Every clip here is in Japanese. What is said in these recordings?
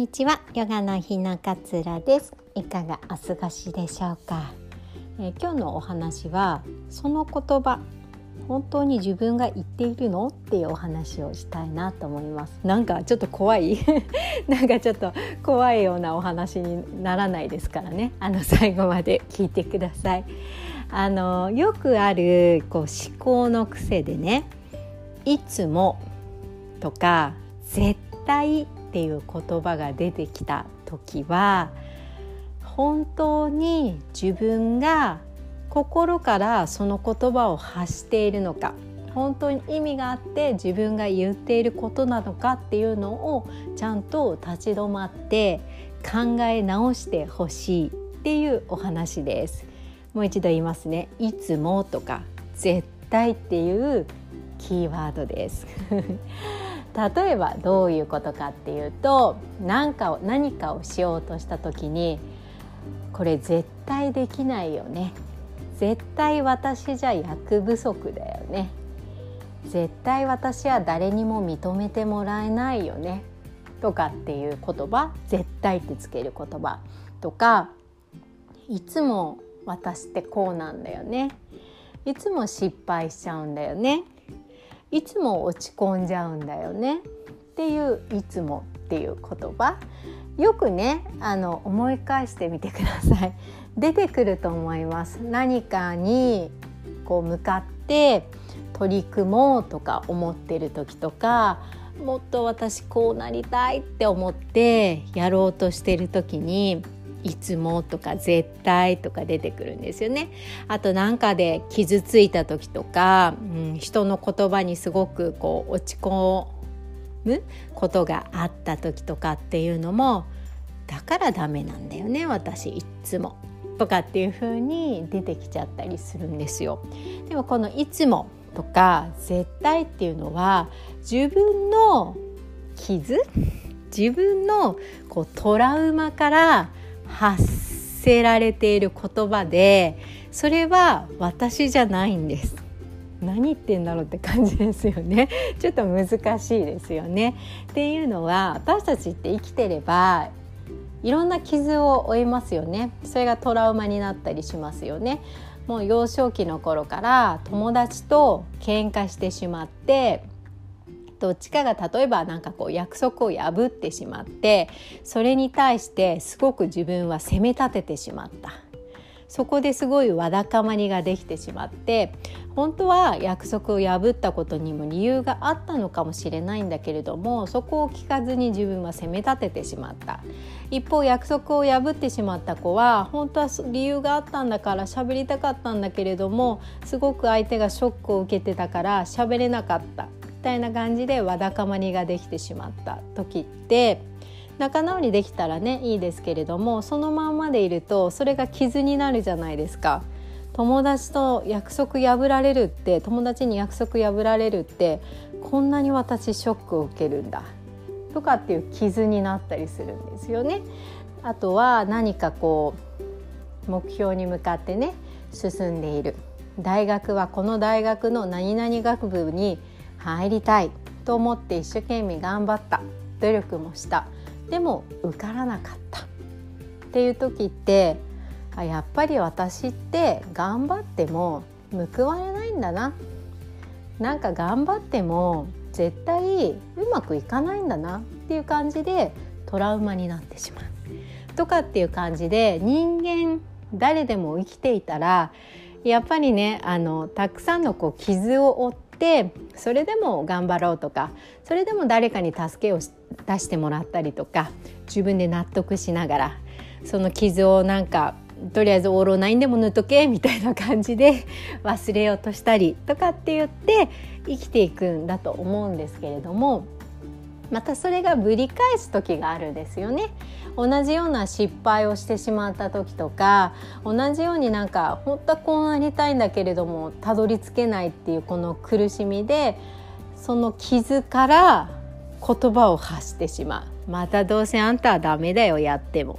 にちは。ヨガの日のかつらです。いかがお過ごしでしょうか、えー、今日のお話はその言葉本当に自分が言っているの？っていうお話をしたいなと思います。なんかちょっと怖い？なんかちょっと怖いようなお話にならないですからね。あの最後まで聞いてください。あのよくあるこう思考の癖でねいつもとか絶対っていう言葉が出てきた時は本当に自分が心からその言葉を発しているのか本当に意味があって自分が言っていることなのかっていうのをちゃんと立ち止まって考え直してほしいっていうお話です。もう一度言いますね。いつもとか絶対っていうキーワードです。例えばどういうことかっていうと何かを何かをしようとした時にこれ絶対できないよね。絶対私じゃ役不足だよね。絶対私は誰にも認めてもらえないよね。とかっていう言葉絶対ってつける言葉。とかいつも私ってこうなんだよね。いつも失敗しちゃうんだよね。いつも落ち込んじゃうんだよね。っていう「いつも」っていう言葉。よくねあの思い返してみてください。出てくると思います。何かにこう向かって取り組もうとか思ってる時とかもっと私こうなりたいって思ってやろうとしてる時にいつもとか絶対とか出てくるんですよね。あと何かで傷ついた時とか、うん、人の言葉にすごくこう落ち込むことがあった時とかっていうのもだからダメなんだよね私いつも。とかっていう風に出てきちゃったりするんですよ。でもこの「いつも」とか「絶対」っていうのは自分の傷自分のこうトラウマから発せられている言葉でそれは私じゃないんです。何言ってんだろうって感じですよね。ちょっと難しいですよね。っていうのは私たちって生きてればいろんな傷を負いますよね。それがトラウマになったりしますよね。もう幼少期の頃から友達と喧嘩してしまってどっちかが例えば何かこう約束を破ってしまってそれに対してすごく自分は責め立ててしまった。そこですごいわだかまりができてしまって本当は約束を破ったことにも理由があったのかもしれないんだけれどもそこを聞かずに自分は責め立ててしまった。一方約束を破ってしまった子は本当は理由があったんだから喋りたかったんだけれどもすごく相手がショックを受けてたから喋れなかった。たいな感じでわだかまりができてしまった時って仲直りできたらねいいですけれどもそのまんまでいるとそれが傷になるじゃないですか。友達と約束破られるって友達に約束破られるってこんなに私ショックを受けるんだとかっていう傷になったりするんですよね。あとは何かこう目標に向かってね進んでいる大学はこの大学の何々学部に入りたいと思って一生懸命頑張った。努力もした。でも受からなかった。っていう時ってやっぱり私って頑張っても報われないんだな。なんか頑張っても絶対うまくいかないんだな。っていう感じでトラウマになってしまう。とかっていう感じで人間誰でも生きていたらやっぱりねあのたくさんのこう傷を負っててそれでも頑張ろうとかそれでも誰かに助けを出してもらったりとか自分で納得しながらその傷をなんかとりあえずオーロナインでも塗っとけみたいな感じで 忘れようとしたりとかって言って生きていくんだと思うんですけれどもまたそれがぶり返す時があるんですよね。同じような失敗をしてしまった時とか同じようになんか本当はこうなりたいんだけれどもたどり着けないっていうこの苦しみでその傷から言葉を発してしまう。またどうせあんたはダメだよやっても。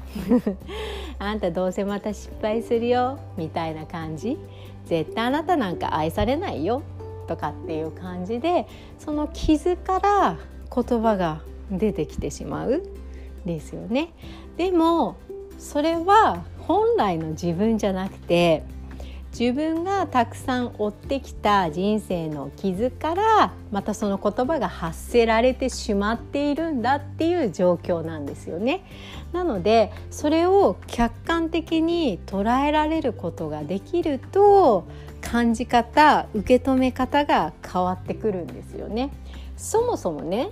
あんたどうせまた失敗するよみたいな感じ。絶対あなたなんか愛されないよとかっていう感じでその傷から言葉が出てきてしまうですよね。でもそれは本来の自分じゃなくて自分がたくさん追ってきた人生の傷からまたその言葉が発せられてしまっているんだっていう状況なんですよね。なのでそれを客観的に捉えられることができると感じ方受け止め方が変わってくるんですよね。そもそもね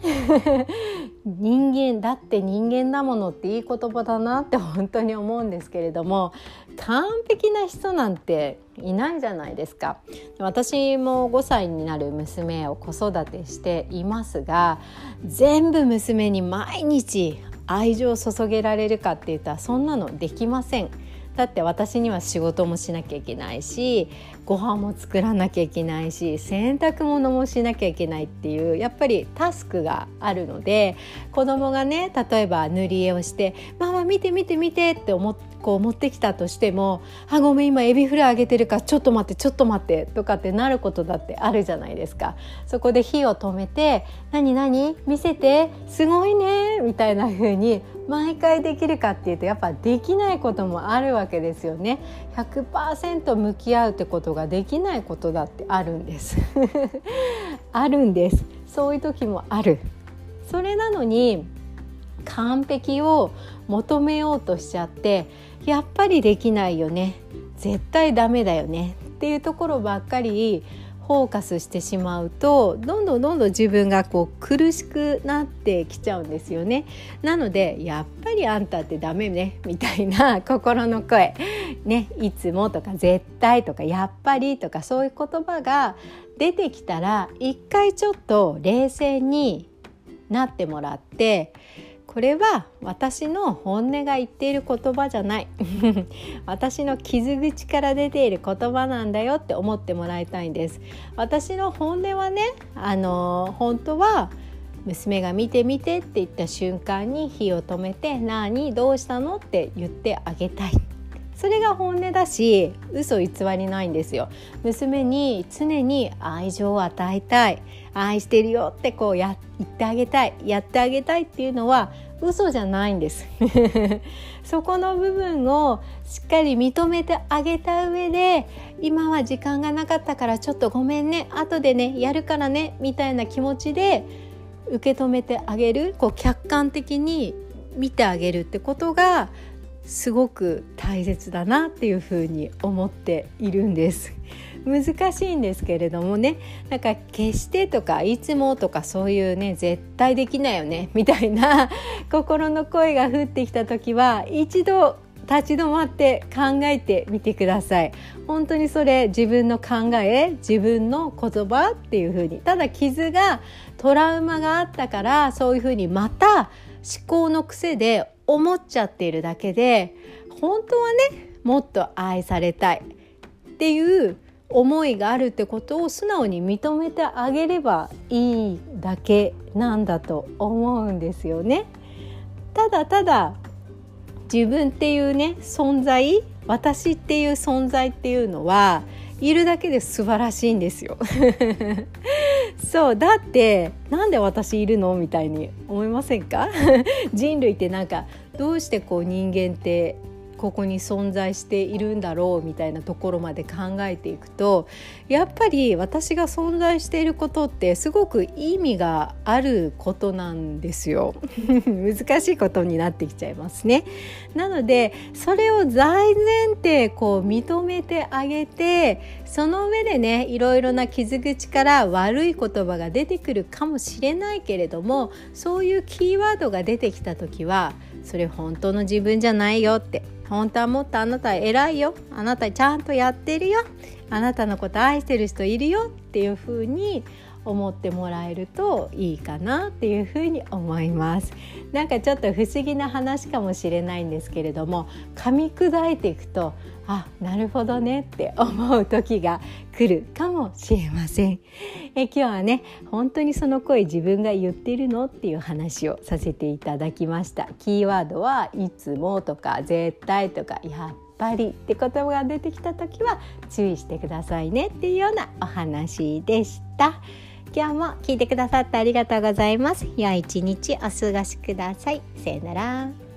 人間だって人間だものっていい言葉だなって本当に思うんですけれども完璧な人なんていないじゃないですか私も5歳になる娘を子育てしていますが全部娘に毎日愛情を注げられるかって言ったらそんなのできません。だって私には仕事もしなきゃいけないしご飯も作らなきゃいけないし洗濯物もしなきゃいけないっていうやっぱりタスクがあるので子供がね例えば塗り絵をして「ママ見て見て見て」って思ってこう持ってきたとしても「あごめん今エビフライあげてるからちょっと待ってちょっと待って」とかってなることだってあるじゃないですか。そこで火を止めて「何何？見せてすごいね」みたいな風に毎回できるかっていうとやっぱできないこともあるわけですよね。100%向き合うってことができないことだってあるんです。あるんです。そういう時もある。それなのに完璧を求めようとしちゃってやっぱりできないよね絶対ダメだよねっていうところばっかりフォーカスしてしまうとどんどんどんどん自分がこう苦しくなってきちゃうんですよね。なのでやっぱりあんたってダメねみたいな 心の声。ねいつもとか絶対とかやっぱりとかそういう言葉が出てきたら一回ちょっと冷静になってもらってこれは私の本音が言っている言葉じゃない。私の傷口から出ている言葉なんだよって思ってもらいたいんです。私の本音はねあの本当は娘が見て見てって言った瞬間に火を止めて何どうしたの？って言ってあげたい。それが本音だし嘘偽りないんですよ。娘に常に愛情を与えたい。愛してるよってこうや言ってあげたい。やってあげたいっていうのは嘘じゃないんです。そこの部分をしっかり認めてあげた上で今は時間がなかったからちょっとごめんね後でねやるからねみたいな気持ちで受け止めてあげるこう客観的に見てあげるってことがすごく大切だなっていうふうに思っているんです。難しいんですけれどもね。なんか決してとかいつもとかそういうね絶対できないよねみたいな心の声が降ってきた時は一度立ち止まって考えてみてください。本当にそれ自分の考え自分の言葉っていう風に。ただ傷がトラウマがあったからそういう風にまた思考の癖で思っちゃっているだけで本当はねもっと愛されたいっていう思いがあるってことを素直に認めてあげればいいだけなんだと思うんですよね。ただただ自分っていうね存在私っていう存在っていうのはいるだけで素晴らしいんですよそうだってなんで私いるの？みたいに思いませんか？人類ってなんかどうしてこう人間ってここに存在しているんだろうみたいなところまで考えていくとやっぱり私が存在していることってすごく意味があることなんですよ。難しいことになってきちゃいますね。なのでそれを大前提こう認めてあげてその上でねいろいろな傷口から悪い言葉が出てくるかもしれないけれどもそういうキーワードが出てきた時はそれ本当の自分じゃないよって本当はもっとあなた偉いよ。あなたちゃんとやってるよ。あなたのこと愛してる人いるよっていうふうに思ってもらえるといいかなっていうふうに思います。なんかちょっと不思議な話かもしれないんですけれども噛み砕いていくとあなるほどねって思う時が来るかもしれません。え今日はね本当にその声自分が言ってるのっていう話をさせていただきました。キーワードはいつもとか絶対とかやっぱりって言葉が出てきた時は注意してくださいねっていうようなお話でした。今日も聞いてくださってありがとうございます。良い一日お過ごしください。さよなら。